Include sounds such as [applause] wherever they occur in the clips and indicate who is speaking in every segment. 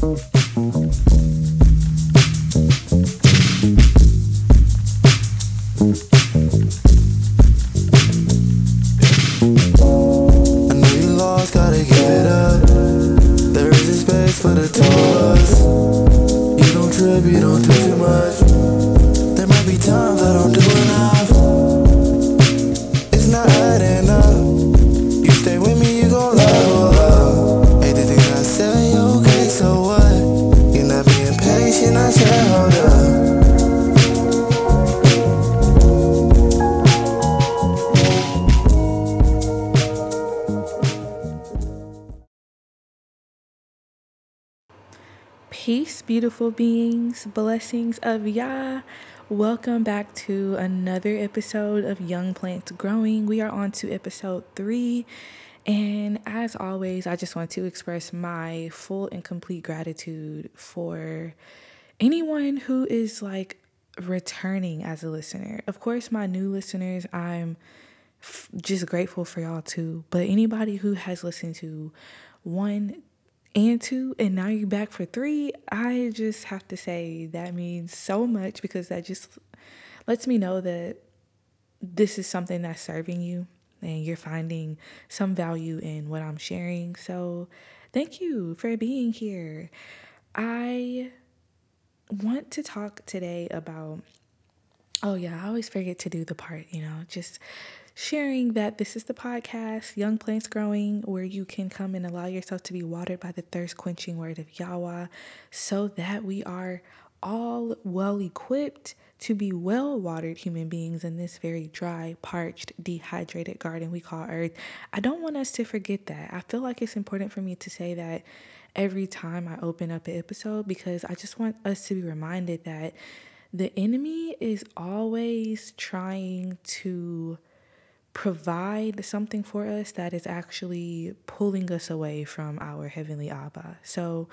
Speaker 1: Bye. Beautiful beings, blessings of Yah. Welcome back to another episode of Young Plants Growing. We are on to episode three. And as always, I just want to express my full and complete gratitude for anyone who is like returning as a listener. Of course, my new listeners, I'm f- just grateful for y'all too. But anybody who has listened to one, and two, and now you're back for three. I just have to say that means so much because that just lets me know that this is something that's serving you and you're finding some value in what I'm sharing. So, thank you for being here. I want to talk today about, oh, yeah, I always forget to do the part, you know, just sharing that this is the podcast, Young Plants Growing, where you can come and allow yourself to be watered by the thirst quenching word of Yahweh so that we are all well equipped to be well watered human beings in this very dry, parched, dehydrated garden we call Earth. I don't want us to forget that. I feel like it's important for me to say that every time I open up an episode because I just want us to be reminded that the enemy is always trying to provide something for us that is actually pulling us away from our heavenly Abba. So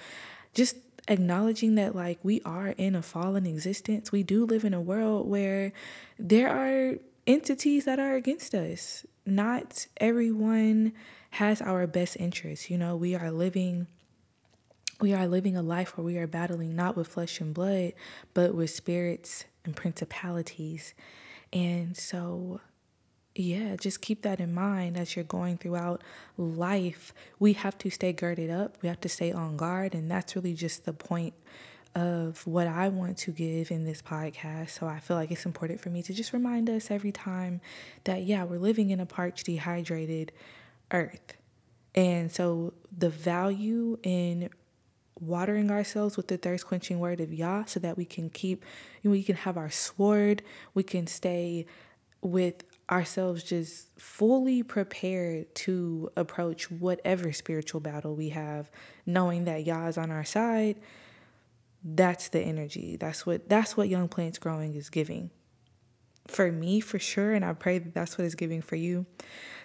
Speaker 1: just acknowledging that like we are in a fallen existence. We do live in a world where there are entities that are against us. Not everyone has our best interests. You know, we are living we are living a life where we are battling not with flesh and blood, but with spirits and principalities. And so yeah, just keep that in mind as you're going throughout life. We have to stay girded up, we have to stay on guard. And that's really just the point of what I want to give in this podcast. So I feel like it's important for me to just remind us every time that, yeah, we're living in a parched, dehydrated earth. And so the value in watering ourselves with the thirst quenching word of Yah so that we can keep, we can have our sword, we can stay with ourselves just fully prepared to approach whatever spiritual battle we have, knowing that Yah is on our side. That's the energy. That's what that's what Young Plants Growing is giving. For me, for sure, and I pray that that's what it's giving for you.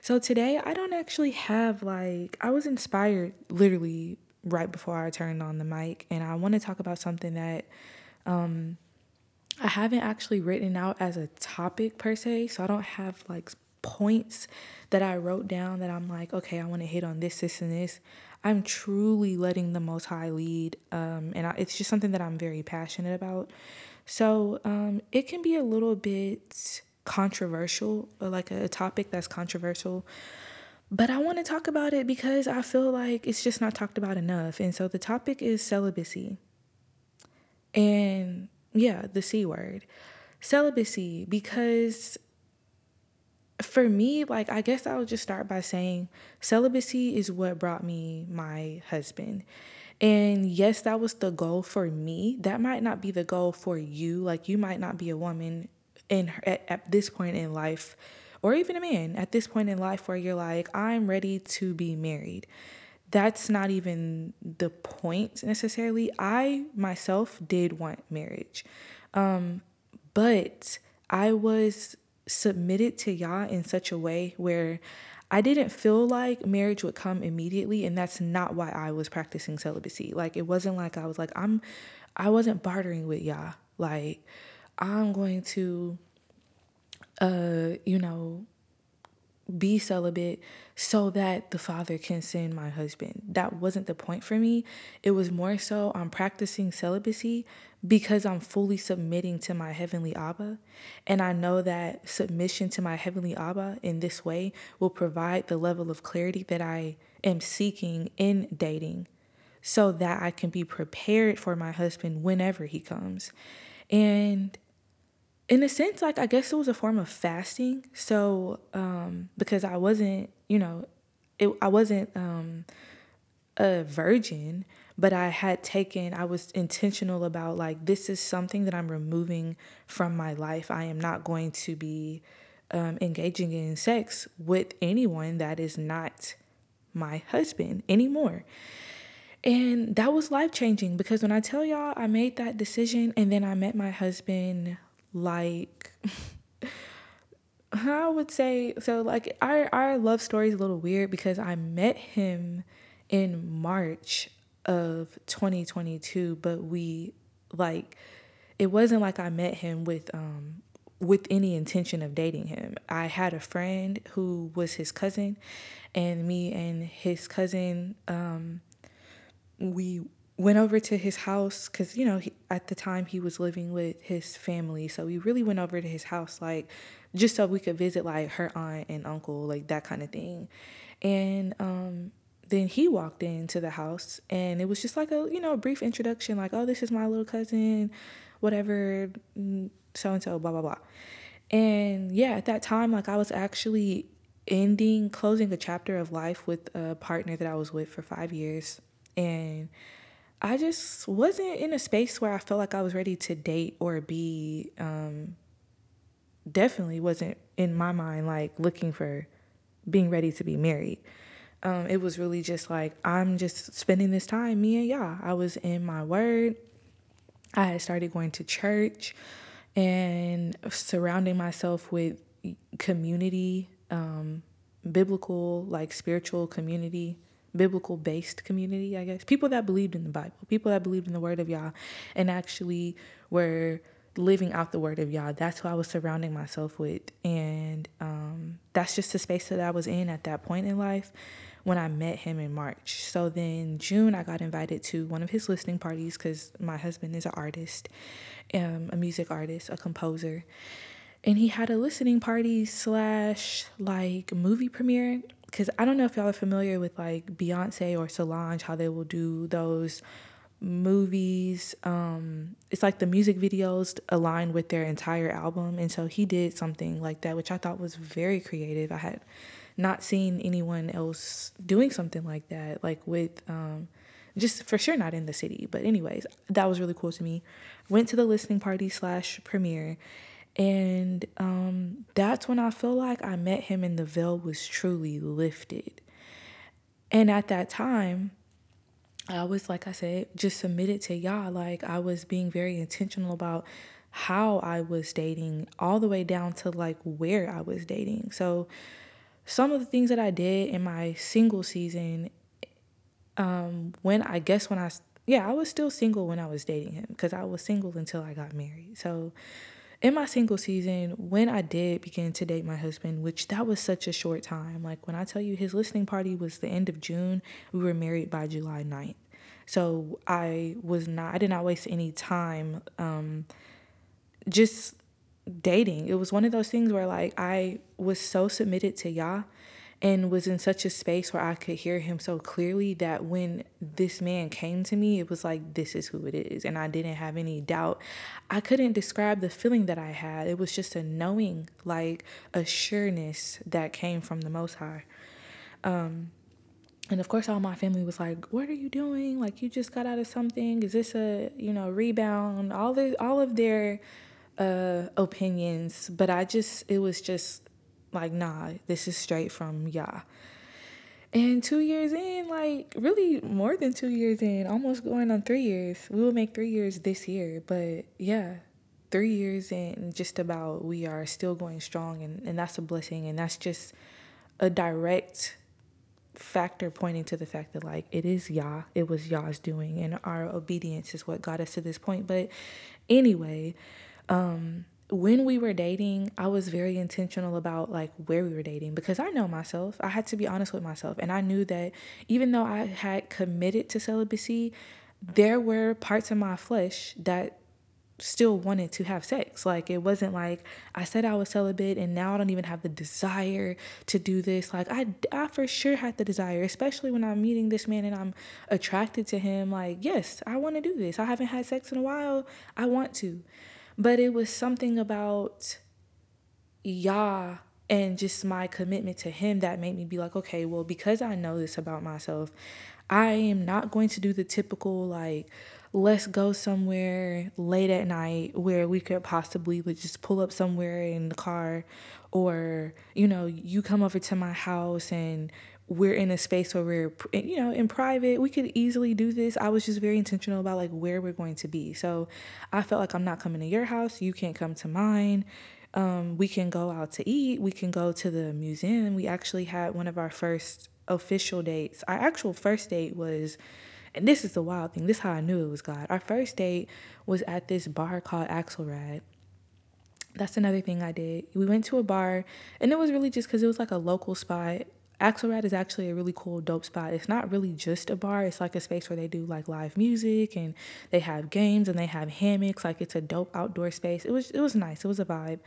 Speaker 1: So today, I don't actually have like I was inspired literally right before I turned on the mic, and I want to talk about something that um, I haven't actually written out as a topic per se, so I don't have like points that I wrote down that I'm like, okay, I want to hit on this, this, and this. I'm truly letting the Most High lead, um, and I, it's just something that I'm very passionate about. So um, it can be a little bit controversial, like a topic that's controversial. But I want to talk about it because I feel like it's just not talked about enough. And so the topic is celibacy. And yeah, the C word, celibacy, because for me, like, I guess I'll just start by saying celibacy is what brought me my husband. And yes, that was the goal for me. That might not be the goal for you. Like, you might not be a woman in at, at this point in life, or even a man at this point in life where you're like, I'm ready to be married that's not even the point necessarily. I myself did want marriage, um, but I was submitted to Yah in such a way where I didn't feel like marriage would come immediately, and that's not why I was practicing celibacy. Like it wasn't like I was like I'm, I wasn't bartering with Yah. Like I'm going to, uh, you know, be celibate so that the father can send my husband. That wasn't the point for me. It was more so I'm practicing celibacy because I'm fully submitting to my heavenly Abba. And I know that submission to my heavenly Abba in this way will provide the level of clarity that I am seeking in dating so that I can be prepared for my husband whenever he comes. And in a sense, like I guess it was a form of fasting. So, um, because I wasn't, you know, it, I wasn't um, a virgin, but I had taken, I was intentional about like, this is something that I'm removing from my life. I am not going to be um, engaging in sex with anyone that is not my husband anymore. And that was life changing because when I tell y'all I made that decision and then I met my husband like I would say so like our our love story is a little weird because I met him in March of 2022 but we like it wasn't like I met him with um with any intention of dating him. I had a friend who was his cousin and me and his cousin um we went over to his house because you know he, at the time he was living with his family so we really went over to his house like just so we could visit like her aunt and uncle like that kind of thing. And um then he walked into the house and it was just like a you know a brief introduction like oh this is my little cousin whatever so and so blah blah blah. And yeah at that time like i was actually ending closing a chapter of life with a partner that i was with for five years and I just wasn't in a space where I felt like I was ready to date or be um, definitely wasn't in my mind like looking for being ready to be married. Um, it was really just like I'm just spending this time, me and Yah. I was in my word. I had started going to church and surrounding myself with community, um, biblical, like spiritual community biblical based community, I guess. People that believed in the Bible, people that believed in the word of Yah and actually were living out the word of Yah. That's who I was surrounding myself with. And um, that's just the space that I was in at that point in life when I met him in March. So then June, I got invited to one of his listening parties because my husband is an artist, um, a music artist, a composer. And he had a listening party slash like movie premiere because I don't know if y'all are familiar with like Beyonce or Solange, how they will do those movies. Um, it's like the music videos align with their entire album. And so he did something like that, which I thought was very creative. I had not seen anyone else doing something like that, like with um, just for sure not in the city. But, anyways, that was really cool to me. Went to the listening party slash premiere and um, that's when I feel like I met him and the veil was truly lifted. And at that time, I was, like I said, just submitted to Yah. Like I was being very intentional about how I was dating, all the way down to like where I was dating. So, some of the things that I did in my single season, um, when I guess when I, yeah, I was still single when I was dating him because I was single until I got married. So, in my single season, when I did begin to date my husband, which that was such a short time, like when I tell you his listening party was the end of June, we were married by July 9th. So I was not, I did not waste any time um, just dating. It was one of those things where like I was so submitted to Yah and was in such a space where I could hear him so clearly that when this man came to me, it was like, this is who it is. And I didn't have any doubt. I couldn't describe the feeling that I had. It was just a knowing, like a sureness that came from the Most High. Um, and of course, all my family was like, "What are you doing? Like, you just got out of something? Is this a you know rebound?" All the all of their uh, opinions, but I just it was just like, nah, this is straight from Yah. And two years in, like really more than two years in, almost going on three years. We will make three years this year. But yeah, three years in, just about, we are still going strong. And, and that's a blessing. And that's just a direct factor pointing to the fact that like it is Yah, it was Yah's doing, and our obedience is what got us to this point. But anyway, um, when we were dating, I was very intentional about like where we were dating because I know myself. I had to be honest with myself. And I knew that even though I had committed to celibacy, there were parts of my flesh that still wanted to have sex. Like it wasn't like I said I was celibate and now I don't even have the desire to do this. Like I, I for sure had the desire, especially when I'm meeting this man and I'm attracted to him. Like, yes, I want to do this. I haven't had sex in a while. I want to. But it was something about Yah and just my commitment to him that made me be like, okay, well, because I know this about myself, I am not going to do the typical like let's go somewhere late at night where we could possibly just pull up somewhere in the car or you know you come over to my house and we're in a space where we're you know in private we could easily do this i was just very intentional about like where we're going to be so i felt like i'm not coming to your house you can't come to mine um, we can go out to eat we can go to the museum we actually had one of our first official dates our actual first date was and this is the wild thing. This is how I knew it was God. Our first date was at this bar called Axelrad. That's another thing I did. We went to a bar, and it was really just because it was like a local spot. Axelrad is actually a really cool, dope spot. It's not really just a bar. It's like a space where they do like live music and they have games and they have hammocks. Like it's a dope outdoor space. It was it was nice. It was a vibe,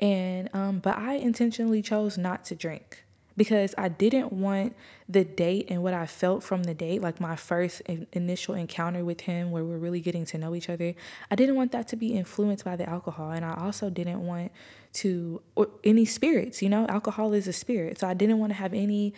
Speaker 1: and um, but I intentionally chose not to drink because I didn't want the date and what I felt from the date, like my first initial encounter with him where we're really getting to know each other, I didn't want that to be influenced by the alcohol. And I also didn't want to, or any spirits, you know, alcohol is a spirit. So I didn't want to have any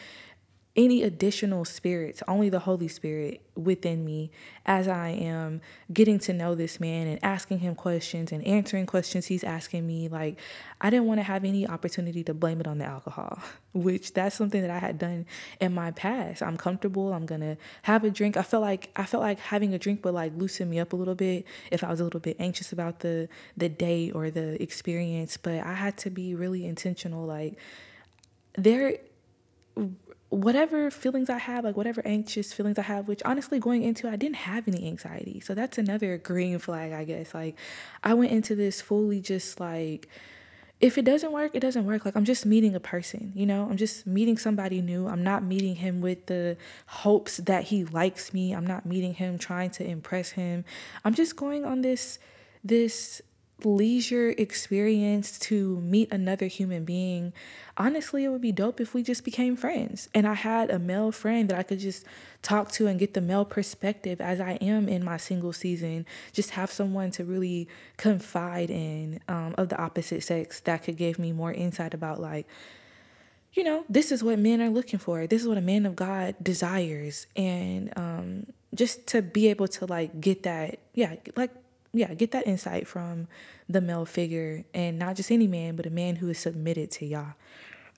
Speaker 1: any additional spirits, only the Holy Spirit within me as I am getting to know this man and asking him questions and answering questions he's asking me. Like, I didn't want to have any opportunity to blame it on the alcohol, [laughs] which that's something that I had done in my past. I'm comfortable. I'm to have a drink. I felt like I felt like having a drink would like loosen me up a little bit if I was a little bit anxious about the the day or the experience, but I had to be really intentional like there whatever feelings I have, like whatever anxious feelings I have, which honestly going into I didn't have any anxiety. So that's another green flag, I guess. Like I went into this fully just like if it doesn't work, it doesn't work. Like I'm just meeting a person, you know? I'm just meeting somebody new. I'm not meeting him with the hopes that he likes me. I'm not meeting him trying to impress him. I'm just going on this this leisure experience to meet another human being, honestly, it would be dope if we just became friends. And I had a male friend that I could just talk to and get the male perspective as I am in my single season. Just have someone to really confide in um, of the opposite sex that could give me more insight about, like, you know, this is what men are looking for. This is what a man of God desires. And um, just to be able to, like, get that, yeah, like, yeah, get that insight from the male figure and not just any man, but a man who is submitted to Yah.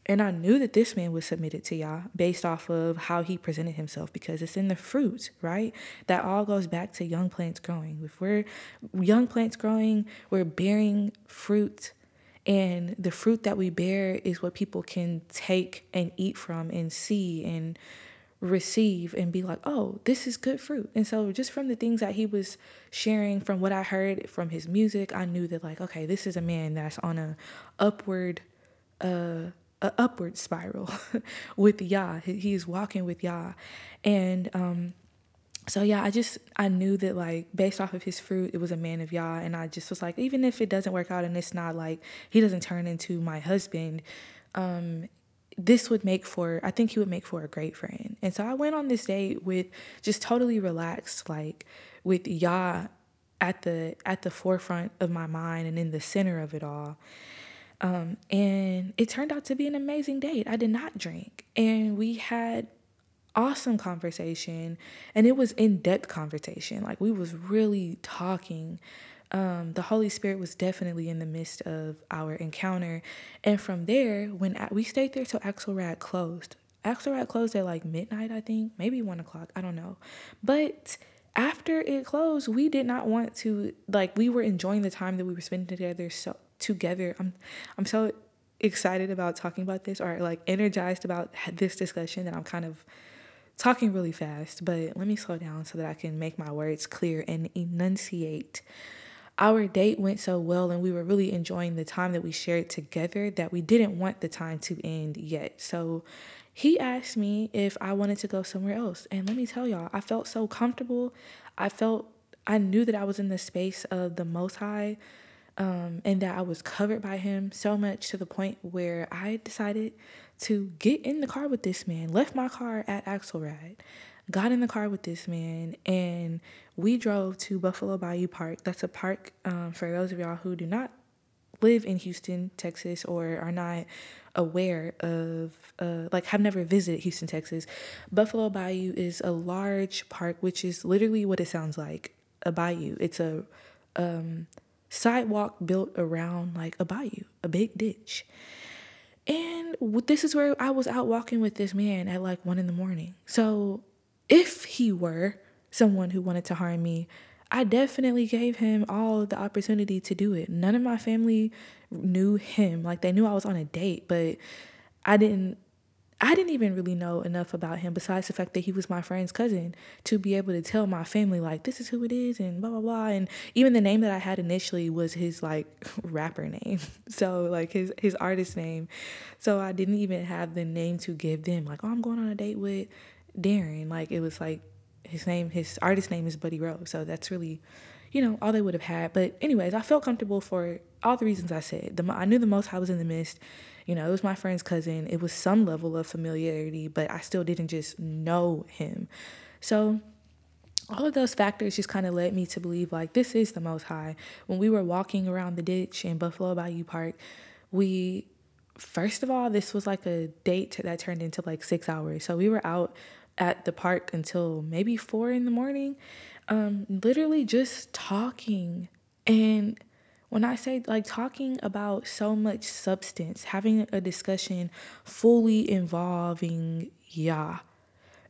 Speaker 1: And I knew that this man was submitted to Yah based off of how he presented himself because it's in the fruit, right? That all goes back to young plants growing. If we're young plants growing, we're bearing fruit. And the fruit that we bear is what people can take and eat from and see and receive and be like, oh, this is good fruit. And so, just from the things that he was sharing, from what I heard from his music, I knew that, like, okay, this is a man that's on a upward, uh, a upward spiral [laughs] with Yah. He's walking with Yah. And, um, so yeah, I just I knew that like based off of his fruit, it was a man of Yah, and I just was like, even if it doesn't work out and it's not like he doesn't turn into my husband, um, this would make for I think he would make for a great friend. And so I went on this date with just totally relaxed, like with Yah at the at the forefront of my mind and in the center of it all. Um, and it turned out to be an amazing date. I did not drink, and we had awesome conversation, and it was in depth conversation. Like we was really talking um, the Holy Spirit was definitely in the midst of our encounter. And from there, when we stayed there till Axelrad closed, Axelrad closed at like midnight, I think, maybe one o'clock, I don't know. But after it closed, we did not want to like we were enjoying the time that we were spending together. So together, I'm I'm so excited about talking about this or like energized about this discussion that I'm kind of talking really fast. But let me slow down so that I can make my words clear and enunciate. Our date went so well and we were really enjoying the time that we shared together that we didn't want the time to end yet. So he asked me if I wanted to go somewhere else. And let me tell y'all, I felt so comfortable. I felt, I knew that I was in the space of the Most High um, and that I was covered by Him so much to the point where I decided to get in the car with this man, left my car at Axelrad, got in the car with this man, and we drove to Buffalo Bayou Park. That's a park um, for those of y'all who do not live in Houston, Texas, or are not aware of, uh, like, have never visited Houston, Texas. Buffalo Bayou is a large park, which is literally what it sounds like a bayou. It's a um, sidewalk built around like a bayou, a big ditch. And this is where I was out walking with this man at like one in the morning. So if he were someone who wanted to harm me, I definitely gave him all the opportunity to do it. None of my family knew him. Like they knew I was on a date, but I didn't I didn't even really know enough about him besides the fact that he was my friend's cousin to be able to tell my family like this is who it is and blah blah blah and even the name that I had initially was his like [laughs] rapper name. [laughs] So like his his artist name. So I didn't even have the name to give them like oh I'm going on a date with Darren. Like it was like his name his artist name is Buddy Rowe. So that's really you know all they would have had. But anyways, I felt comfortable for all the reasons I said. The I knew the most high was in the midst you know, it was my friend's cousin. It was some level of familiarity, but I still didn't just know him. So all of those factors just kind of led me to believe like this is the most high. When we were walking around the ditch in Buffalo Bayou Park, we first of all, this was like a date that turned into like six hours. So we were out at the park until maybe four in the morning, um, literally just talking. And when I say like talking about so much substance, having a discussion fully involving Yah.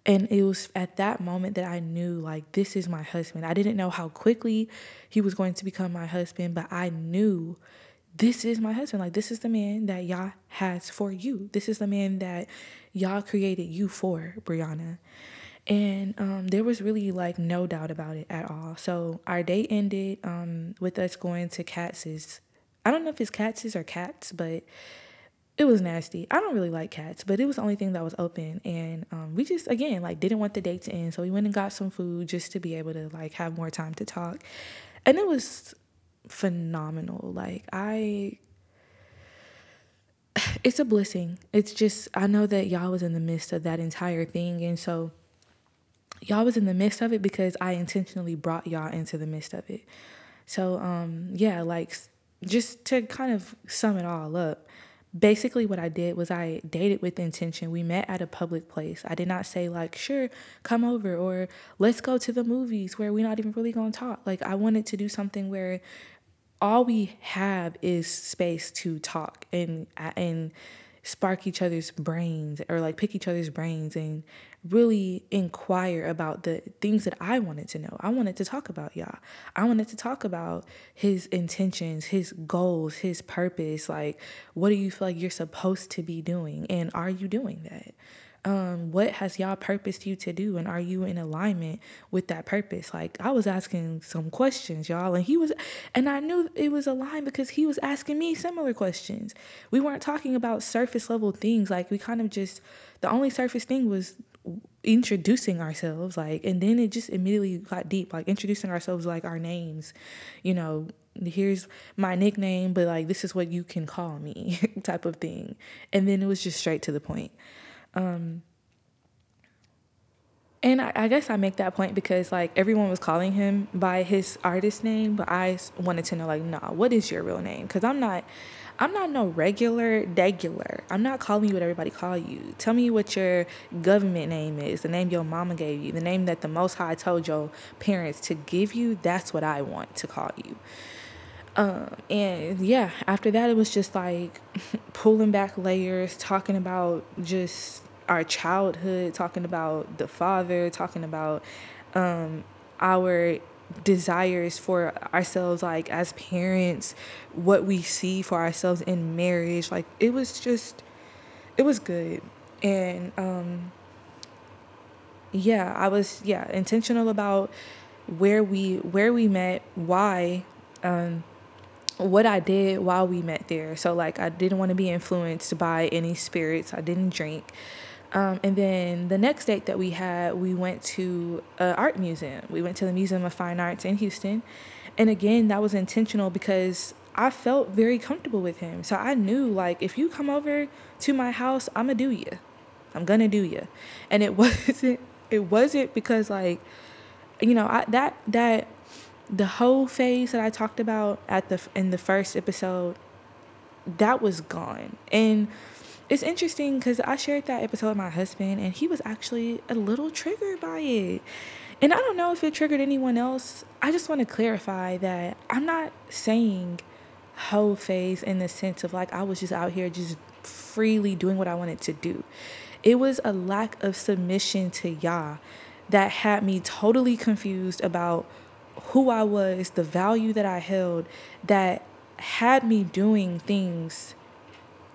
Speaker 1: And it was at that moment that I knew like this is my husband. I didn't know how quickly he was going to become my husband, but I knew this is my husband. Like this is the man that Yah has for you. This is the man that Yah created you for, Brianna. And um, there was really like no doubt about it at all. So our date ended um, with us going to Katz's. I don't know if it's Katz's or Cats, but it was nasty. I don't really like cats, but it was the only thing that was open. And um, we just, again, like didn't want the date to end. So we went and got some food just to be able to like have more time to talk. And it was phenomenal. Like, I [sighs] it's a blessing. It's just I know that Yah was in the midst of that entire thing and so Yah was in the midst of it because I intentionally brought Yah into the midst of it. So um yeah, like just to kind of sum it all up, basically what I did was I dated with intention. We met at a public place. I did not say like, "Sure, come over" or "Let's go to the movies" where we're not even really going to talk. Like I wanted to do something where all we have is space to talk and and spark each other's brains or like pick each other's brains and really inquire about the things that I wanted to know. I wanted to talk about Yah. I wanted to talk about his intentions, his goals, his purpose. Like, what do you feel like you're supposed to be doing? And are you doing that? Um, what has Yah purposed you to do? And are you in alignment with that purpose? Like i was asking some questions y'all and he was and i knew it was aligned because he was asking me similar questions. We weren't talking about surface level things like we kind of just the only surface thing was introducing ourselves like and then it just immediately got deep like introducing ourselves like our names you know here's my nickname but like this is what you can call me [laughs] type of thing. And then it was just straight to the point um and I, I, guess I make that point because like everyone was calling him by his artist name, but I wanted to know like, nah, what is your real name? Because I'm not, I'm not no regular, degular. I'm not calling you what everybody call you. Tell me what your government name is, the name your mama gave you, the name that the Most High told your parents to give you. That's what I want to call you. Um, and yeah, after that, it was just like [laughs] pulling back layers, talking about just our childhood, talking about the father, talking about um, our desires for ourselves, like as parents, what we see for ourselves in marriage. Like it was just, it was good. And um, yeah, I was, yeah, intentional about where we where we met, why um, what I did while we met there. So like I didn't want to be influenced by any spirits. I didn't drink. Um, and then the next date that we had, we went to an art museum. We went to the Museum of Fine Arts in Houston. And again, that was intentional because I felt very comfortable with him. So I knew like if you come over to my house, I'm gonna do you. I'm gonna do you. And it [laughs] wasn't it wasn't because like you know, I that that the whole phase that I talked about at the in the first episode that was gone. And it's interesting because I shared that episode with my husband, and he was actually a little triggered by it. And I don't know if it triggered anyone else. I just want to clarify that I'm not saying whole phase in the sense of like I was just out here just freely doing what I wanted to do. It was a lack of submission to Yah that had me totally confused about who I was, the value that I held, that had me doing things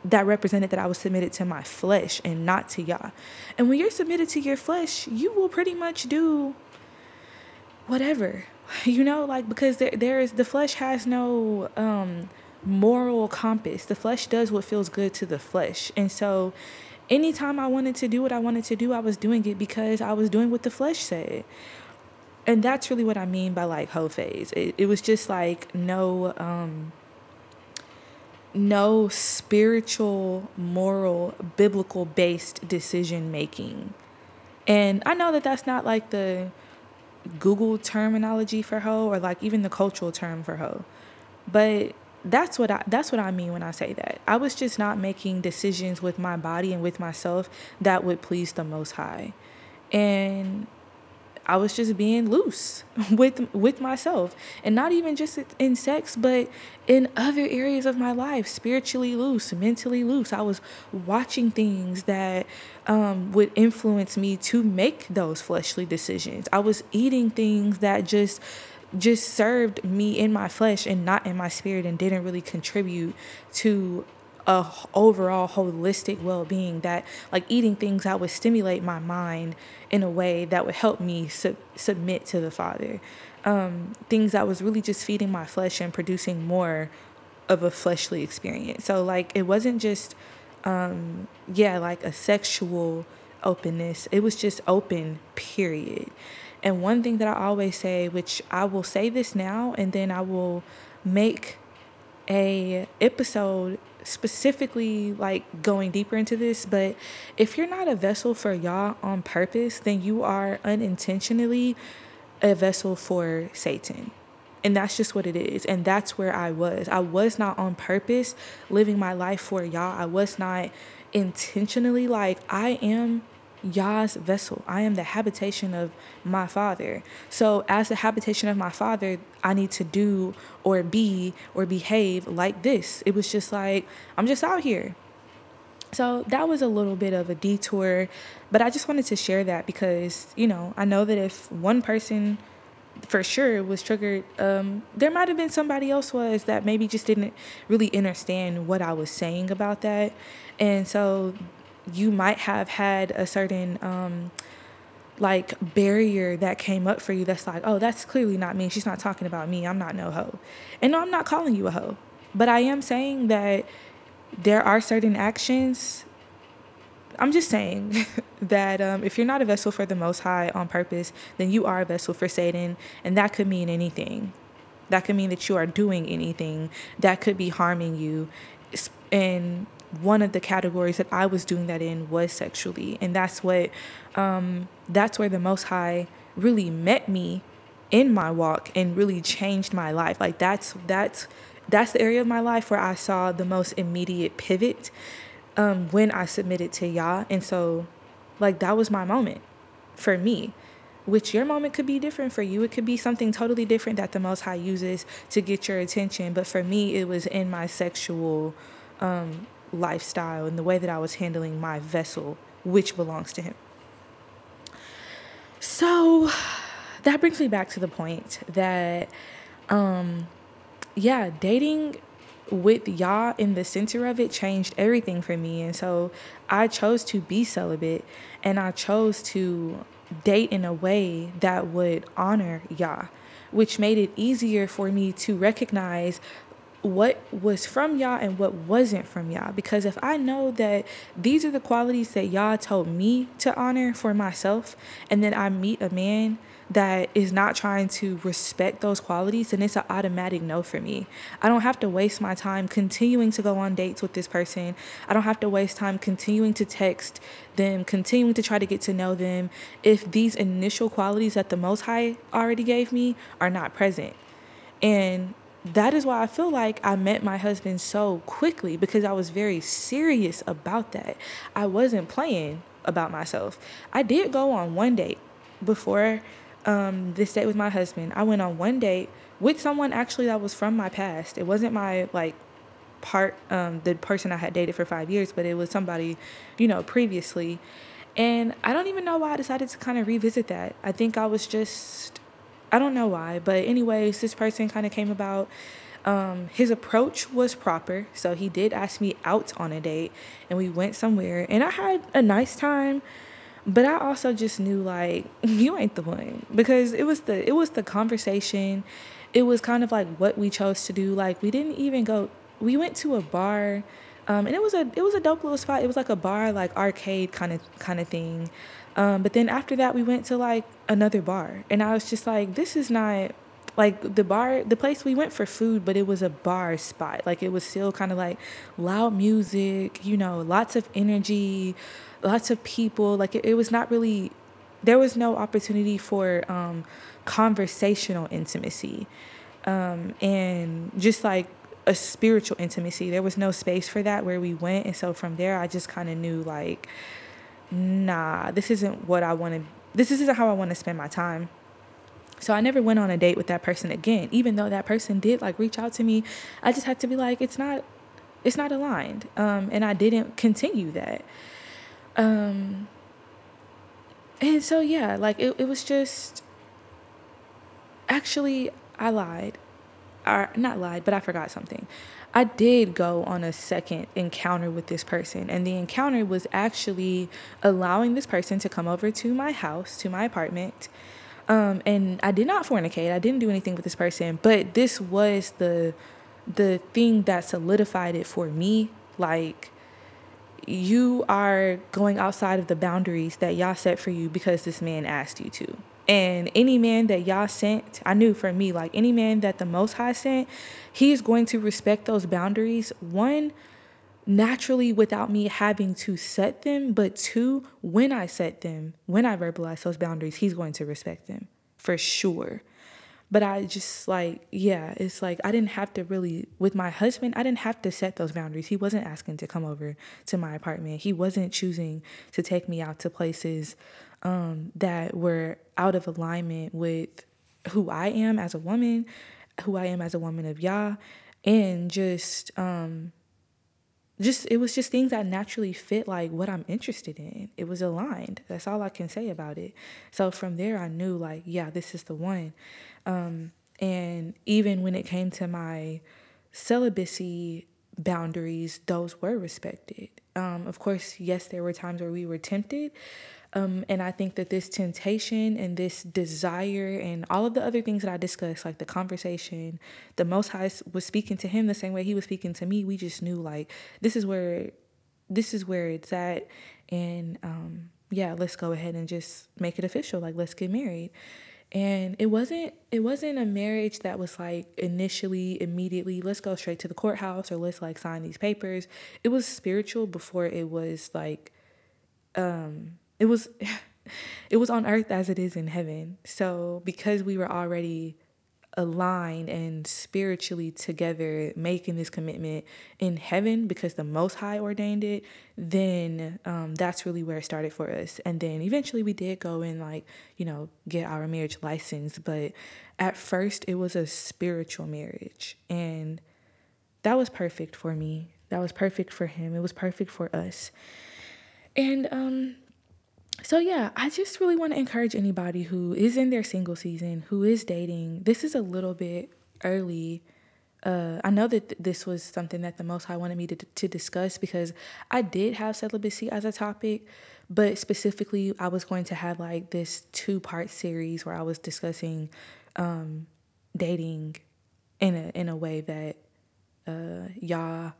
Speaker 1: that represented that I was submitted to my flesh and not to Yah. And when you're submitted to your flesh, you will pretty much do whatever. [laughs] You know, like because there there is the flesh has no um moral compass. The flesh does what feels good to the flesh. And so anytime I wanted to do what I wanted to do, I was doing it because I was doing what the flesh said. And that's really what I mean by like whole phase. It, it was just like no um no spiritual, moral, biblical based decision making. And I know that that's not like the Google terminology for hoe or like even the cultural term for hoe. But that's what I that's what I mean when I say that. I was just not making decisions with my body and with myself that would please the most high. And I was just being loose [laughs] with with myself. And not even just in sex but in other areas of my life spiritually loose mentally loose. I was watching things that um, would influence me to make those fleshly decisions. I was eating things that just just served me in my flesh and not in my spirit and didn't really contribute to a overall holistic well-being that like eating things that would stimulate my mind in a way that would help me su- submit to the father. Um, things that was really just feeding my flesh and producing more of a fleshly experience. So like it wasn't just um, yeah like a sexual openness. It was just open period. And one thing that i always say which i will say this now and then i will make a episode specifically like going deeper into this, but if you're not a vessel for Yah on purpose, then you are unintentionally a vessel for Satan. And that's just what it is. And that's where I was. I was not on purpose living my life for Yah. I was not intentionally like, I am Yah's vessel. I am the habitation of my Father. So, as the habitation of my Father, I need to do or be or behave like this. It was just like, I'm just out here. So, that was a little bit of a detour, but I just wanted to share that because, you know, I know that if one person for sure was triggered um, there might have been somebody else was that maybe just didn't really understand what i was saying about that and so you might have had a certain um, like barrier that came up for you that's like, oh, that's clearly not me. She's not talking about me. I'm not no hoe. And no, I'm not calling you a hoe. But I am saying that there are certain actions. I'm just saying [laughs] that um, if you're not a vessel for the Most High on purpose, then you are a vessel for Satan. And that could mean anything. That could mean that you are doing anything that could be harming you. And one of the categories that I was doing that in was sexually, and that's what um, that's where the Most High really met me in my walk and really changed my life. Like that's that's that's the area of my life where I saw the most immediate pivot um, when I submitted to Yah, and so like that was my moment for me. Which your moment could be different for you. It could be something totally different that the Most High uses to get your attention. But for me, it was in my sexual um, lifestyle and the way that I was handling my vessel, which belongs to Him. So that brings me back to the point that, um, yeah, dating with Yah in the center of it changed everything for me. And so I chose to be celibate and I chose to date in a way that would honor Yah which made it easier for me to recognize what was from Yah and what wasn't from Yah. Because if I know that these are the qualities that Yah told me to honor for myself, and then I meet a man that is not trying to respect those qualities, then it's an automatic no for me. I don't have to waste my time continuing to go on dates with this person. I don't have to waste time continuing to text them, continuing to try to get to know them if these initial qualities that the Most High already gave me are not present. And that is why I feel like I met my husband so quickly because I was very serious about that. I wasn't playing about myself. I did go on one date before um, this date with my husband. I went on one date with someone actually that was from my past. It wasn't my like part um, the person I had dated for five years, but it was somebody, you know, previously. And I don't even know why I decided to kind of revisit that. I think I was just I don't know why, but anyways, this person kind of came about. Um, his approach was proper, so he did ask me out on a date, and we went somewhere, and I had a nice time. But I also just knew like [laughs] you ain't the one because it was the it was the conversation. It was kind of like what we chose to do. Like we didn't even go. We went to a bar. Um, and it was a it was a dope little spot. It was like a bar, like arcade kind of kind of thing. Um, but then after that, we went to like another bar, and I was just like, this is not like the bar, the place we went for food, but it was a bar spot. Like it was still kind of like loud music, you know, lots of energy, lots of people. Like it, it was not really, there was no opportunity for um, conversational intimacy um, and just like a spiritual intimacy. There was no space for that where we went. And so from there, I just kind of knew like, nah, this isn't what I want to, this isn't how I want to spend my time. So I never went on a date with that person again, even though that person did like reach out to me. I just had to be like, it's not, it's not aligned. Um, and I didn't continue that. Um, and so, yeah, like it, it was just, actually, I lied. Or not lied, but I forgot something. I did go on a second encounter with this person, and the encounter was actually allowing this person to come over to my house, to my apartment. Um, and I did not fornicate. I didn't do anything with this person, but this was the the thing that solidified it for me. Like you are going outside of the boundaries that Yah set for you because this man asked you to. And any man that Yah sent, I knew for me, like any man that the Most High sent, he's going to respect those boundaries. One, naturally without me having to set them, but two, when I set them, when I verbalize those boundaries, he's going to respect them for sure. But I just like, yeah, it's like I didn't have to really, with my husband, I didn't have to set those boundaries. He wasn't asking to come over to my apartment, he wasn't choosing to take me out to places um, that were out of alignment with who I am as a woman, who I am as a woman of Yah, and just um, just it was just things that naturally fit like what I'm interested in. It was aligned. That's all I can say about it. So from there I knew like, yeah, this is the one. Um, and even when it came to my celibacy boundaries, those were respected. Um, of course, yes, there were times where we were tempted, um, and I think that this temptation and this desire and all of the other things that I discussed, like the conversation, the Most High was speaking to him the same way he was speaking to me. We just knew like this is where, this is where it's at, and um, yeah, let's go ahead and just make it official. Like let's get married. And it wasn't it wasn't a marriage that was like initially immediately let's go straight to the courthouse or let's like sign these papers. It was spiritual before it was like um it was [laughs] it was on earth as it is in heaven. So because we were already aligned and spiritually together making this commitment in heaven because the most high ordained it then um, that's really where it started for us. And then eventually we did go and like you know get our marriage license but at first it was a spiritual marriage. And that was perfect for me. That was perfect for him. It was perfect for us. And um so yeah, I just really want to encourage anybody who is in their single season, who is dating. This is a little bit early. Uh, I know that th- this was something that the Most High wanted me to, to discuss because I did have celibacy as a topic, but specifically, I was going to have like this two part series where I was discussing um, dating in a in a way that uh, Yah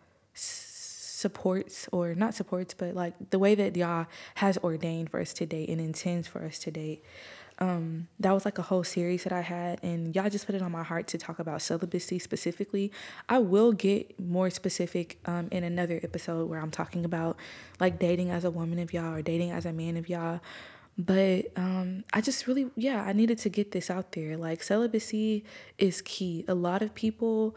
Speaker 1: supports or not supports, but like the way that Yah has ordained for us to date and intends for us to date. Um, that was like a whole series that I had, and Yah just put it on my heart to talk about celibacy specifically. I will get more specific um, in another episode where I'm talking about like dating as a woman of Yah or dating as a man of Yah. But um, I just really, yeah, I needed to get this out there. Like, celibacy is key. A lot of people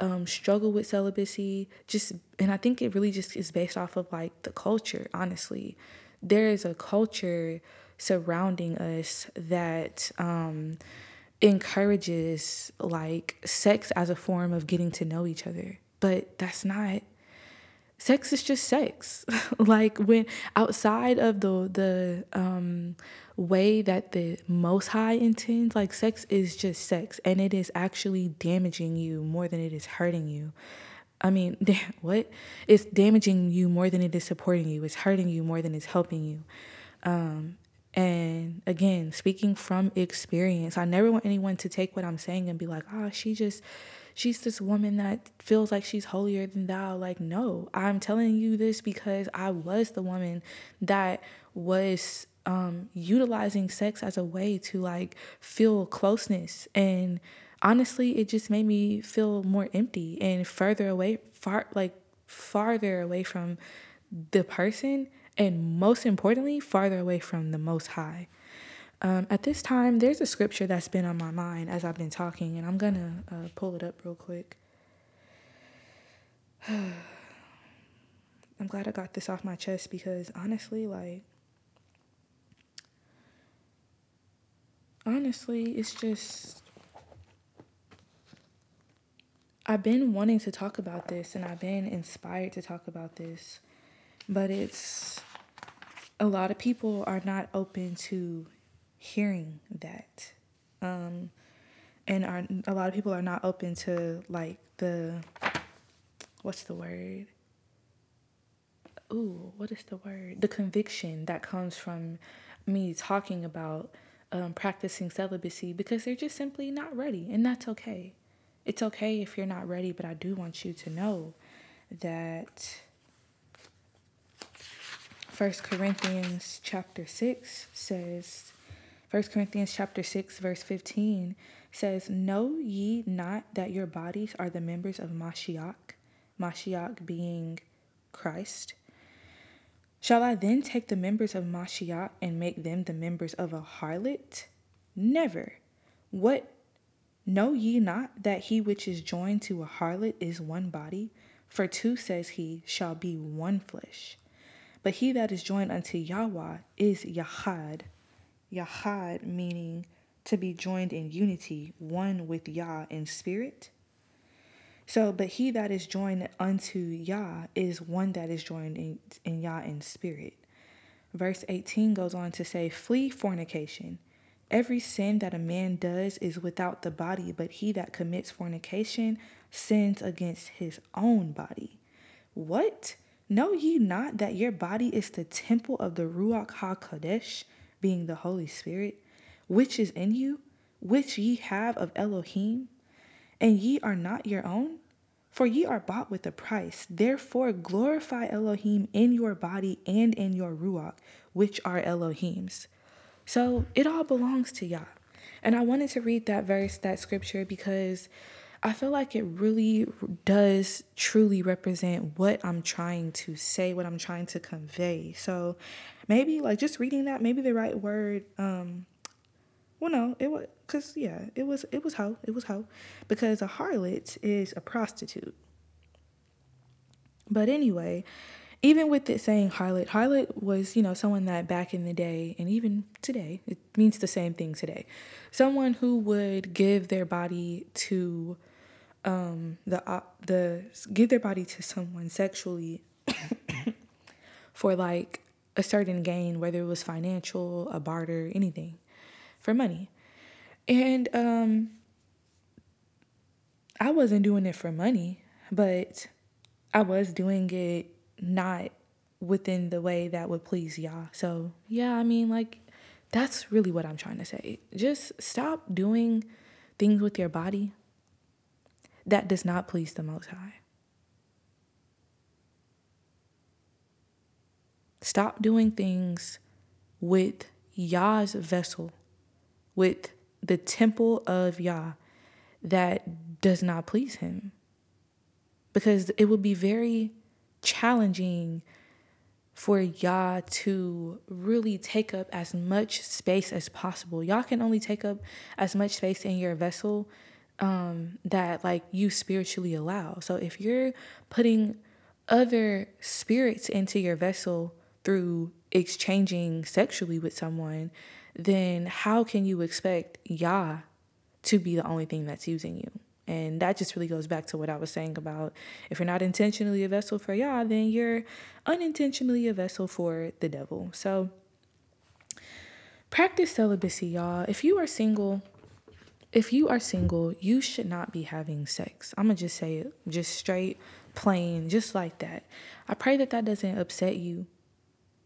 Speaker 1: um, struggle with celibacy, just, and I think it really just is based off of like the culture, honestly. There is a culture surrounding us that um, encourages like sex as a form of getting to know each other. But that's not sex is just sex. [laughs] like when outside of the the um way that the most high intends, like sex is just sex and it is actually damaging you more than it is hurting you. I mean, [laughs] what? It's damaging you more than it is supporting you. It's hurting you more than it's helping you. Um, and again, speaking from experience, I never want anyone to take what I'm saying and be like, oh, she just, she's this woman that feels like she's holier than thou. Like, no, I'm telling you this because I was the woman that was um, utilizing sex as a way to like feel closeness. And honestly, it just made me feel more empty and further away, far, like farther away from the person and most importantly, farther away from the Most High. Um, at this time, there's a scripture that's been on my mind as I've been talking, and I'm gonna uh, pull it up real quick. [sighs] I'm glad I got this off my chest because honestly, like, honestly, it's just. I've been wanting to talk about this and I've been inspired to talk about this, but it's a lot of people are not open to hearing that. Um, and are a lot of people are not open to like the what's the word? Ooh, what is the word? The conviction that comes from me talking about um, practicing celibacy because they're just simply not ready, and that's okay. It's okay if you're not ready, but I do want you to know that First Corinthians chapter 6 says, First Corinthians chapter 6 verse 15 says, Know ye not that your bodies are the members of Mashiach, Mashiach being Christ? Shall I then take the members of Mashiach and make them the members of a harlot? Never. What know ye not that he which is joined to a harlot is one body? For two, says he, shall be one flesh. But he that is joined unto Yahweh is Yahad. Yahad meaning to be joined in unity, one with Yah in spirit. So, but he that is joined unto Yah is one that is joined in, in Yah in spirit. Verse 18 goes on to say, Flee fornication. Every sin that a man does is without the body, but he that commits fornication sins against his own body. What? Know ye not that your body is the temple of the Ruach HaKodesh, being the Holy Spirit, which is in you, which ye have of Elohim, and ye are not your own? For ye are bought with a price. Therefore glorify Elohim in your body and in your Ruach, which are Elohim's. So it all belongs to Yah. And I wanted to read that verse, that scripture, because I feel like it really does truly represent what I'm trying to say, what I'm trying to convey. So maybe like just reading that, maybe the right word, um, well no, it was cause yeah, it was it was hoe. It was hoe. Because a harlot is a prostitute. But anyway, even with it saying harlot, harlot was, you know, someone that back in the day and even today, it means the same thing today. Someone who would give their body to um, the uh, the give their body to someone sexually [coughs] for like a certain gain, whether it was financial, a barter, anything, for money, and um, I wasn't doing it for money, but I was doing it not within the way that would please Yah. So yeah, I mean like that's really what I'm trying to say. Just stop doing things with your body, that does not please the Most High. Stop doing things with Yah's vessel, with the temple of Yah that does not please him. Because it would be very challenging for Yah to really take up as much space as possible. Yah can only take up as much space in your vessel um, that like you spiritually allow. So if you're putting other spirits into your vessel through exchanging sexually with someone, then how can you expect Yah to be the only thing that's using you? And that just really goes back to what I was saying about if you're not intentionally a vessel for Yah, then you're unintentionally a vessel for the devil. So practice celibacy, y'all. If you are single, if you are single, you should not be having sex. I'm to just say it just straight, plain, just like that. I pray that that doesn't upset you.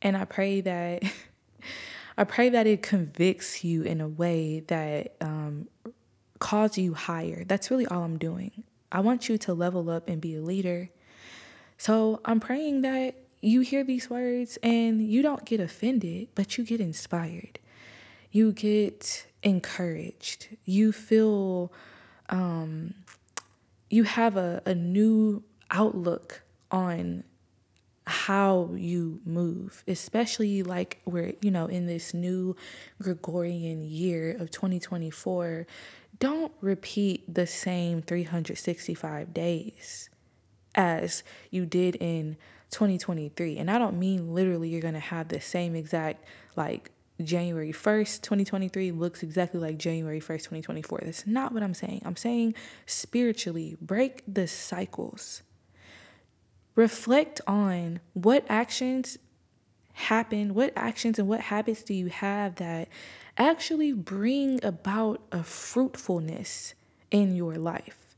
Speaker 1: And I pray that [laughs] I pray that it convicts you in a way that um, calls you higher. That's really all I'm doing. I want you to level up and be a leader. So I'm praying that you hear these words and you don't get offended, but you get inspired. You get encouraged. You feel um, you have a, a new outlook on how you move, especially like we're, you know, in this new Gregorian year of 2024. Don't repeat the same 365 days as you did in 2023. And I don't mean literally you're going to have the same exact, like, January 1st, 2023 looks exactly like January 1st, 2024. That's not what I'm saying. I'm saying spiritually, break the cycles reflect on what actions happen, what actions and what habits do you have that actually bring about a fruitfulness in your life.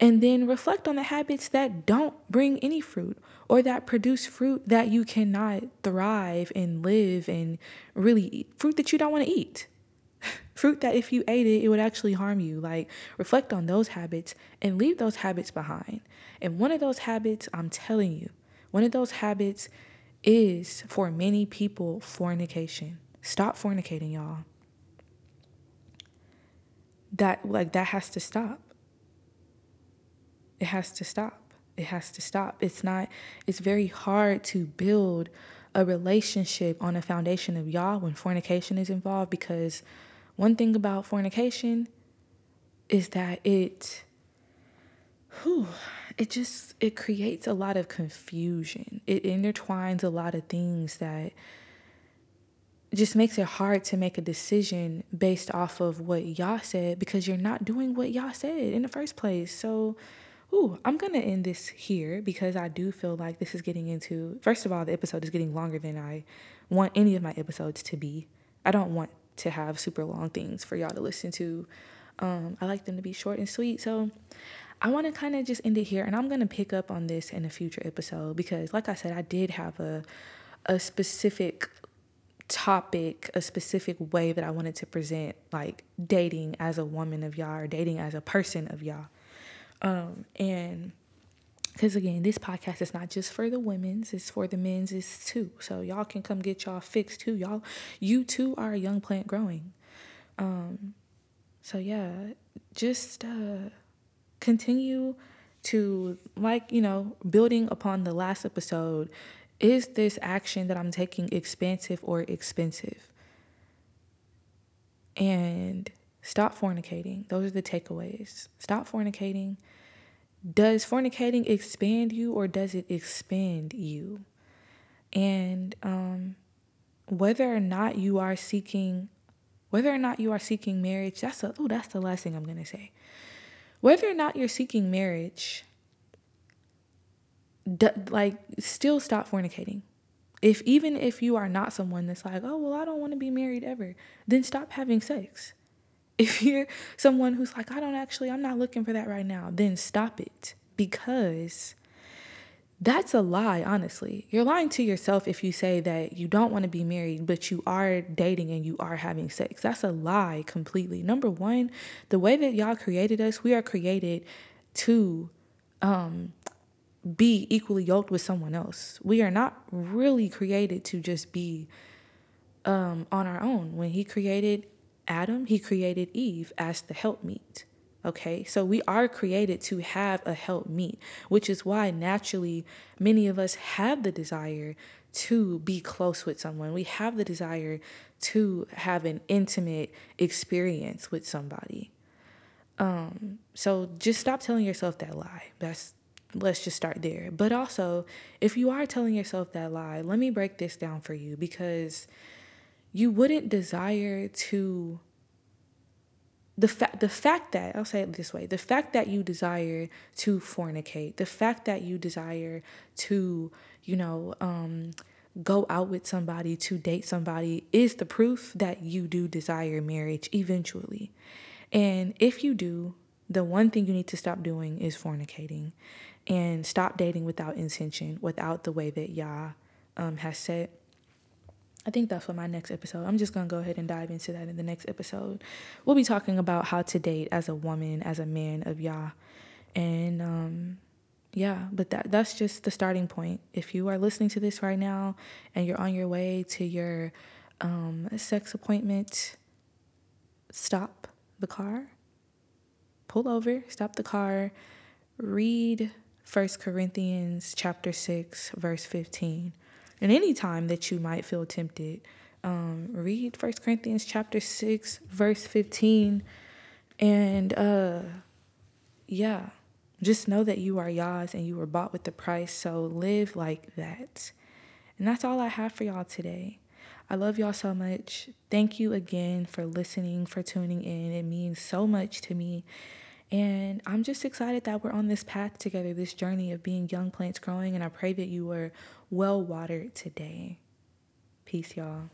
Speaker 1: And then reflect on the habits that don't bring any fruit or that produce fruit that you cannot thrive and live and really eat, fruit that you don't want to eat. Fruit that if you ate it, it would actually harm you. Like, reflect on those habits and leave those habits behind. And one of those habits, I'm telling you, one of those habits is for many people fornication. Stop fornicating, y'all. That, like, that has to stop. It has to stop. It has to stop. It's not, it's very hard to build a relationship on a foundation of Yah when fornication is involved because one thing about fornication is that it whew, it just it creates a lot of confusion. It intertwines a lot of things that just makes it hard to make a decision based off of what Yah said because you're not doing what Yah said in the first place. So, ooh, I'm gonna end this here because I do feel like this is getting into. First of all, the episode is getting longer than I want any of my episodes to be. I don't want to have super long things for y'all to listen to. Um, I like them to be short and sweet. So I want to kind of just end it here, and I'm gonna pick up on this in a future episode because, like I said, I did have a a specific topic, a specific way that I wanted to present, like dating as a woman of Yah or dating as a person of Yah. Um, and because again, this podcast is not just for the women's, it's for the men's it's too. So y'all can come get y'all fixed too. Y'all, you too are a young plant growing. Um, so yeah, just uh continue to like you know building upon the last episode is this action that i'm taking expansive or expensive and stop fornicating those are the takeaways stop fornicating does fornicating expand you or does it expand you and um whether or not you are seeking whether or not you are seeking marriage that's a, oh that's the last thing i'm to say whether or not you're seeking marriage, d- like still stop fornicating. If even if you are not someone that's like, oh well, I don't want to be married ever, then stop having sex. If you're someone who's like, I don't actually, I'm not looking for that right now, then stop it because that's a lie, honestly. You're lying to yourself if you say that you don't want to be married, but you are dating and you are having sex. That's a lie completely. Number one, the way that Yah created us, we are created to um, be equally yoked with someone else. We are not really created to just be um, on our own. When He created Adam, He created Eve as the helpmeet. Okay, so we are created to have a helpmeet, which is why naturally many of us have the desire to be close with someone. We have the desire to have an intimate experience with somebody. Um, so just stop telling yourself that lie. That's let's just start there. But also, if you are telling yourself that lie, let me break this down for you because you wouldn't desire to the fact the fact that I'll say it this way, the fact that you desire to fornicate, the fact that you desire to, you know, um, go out with somebody, to date somebody is the proof that you do desire marriage eventually. And if you do, the one thing you need to stop doing is fornicating and stop dating without intention, without the way that Yah um, has said. I think that's for my next episode. I'm just going to go ahead and dive into that in the next episode. We'll be talking about how to date as a woman, as a man of Yah. And um, yeah, but that that's just the starting point. If you are listening to this right now and you're on your way to your um, sex appointment, stop the car, pull over, stop the car, read First Corinthians chapter 6 verse 15 and any time that you might feel tempted, um, read First Corinthians chapter 6, verse 15. And uh, yeah, just know that you are Yah's and you were bought with the price. So live like that. And that's all I have for y'all today. I love y'all so much. Thank you again for listening, for tuning in. It means so much to me. And I'm just excited that we're on this path together, this journey of being young plants growing. And I pray that you were well watered today. Peace, y'all.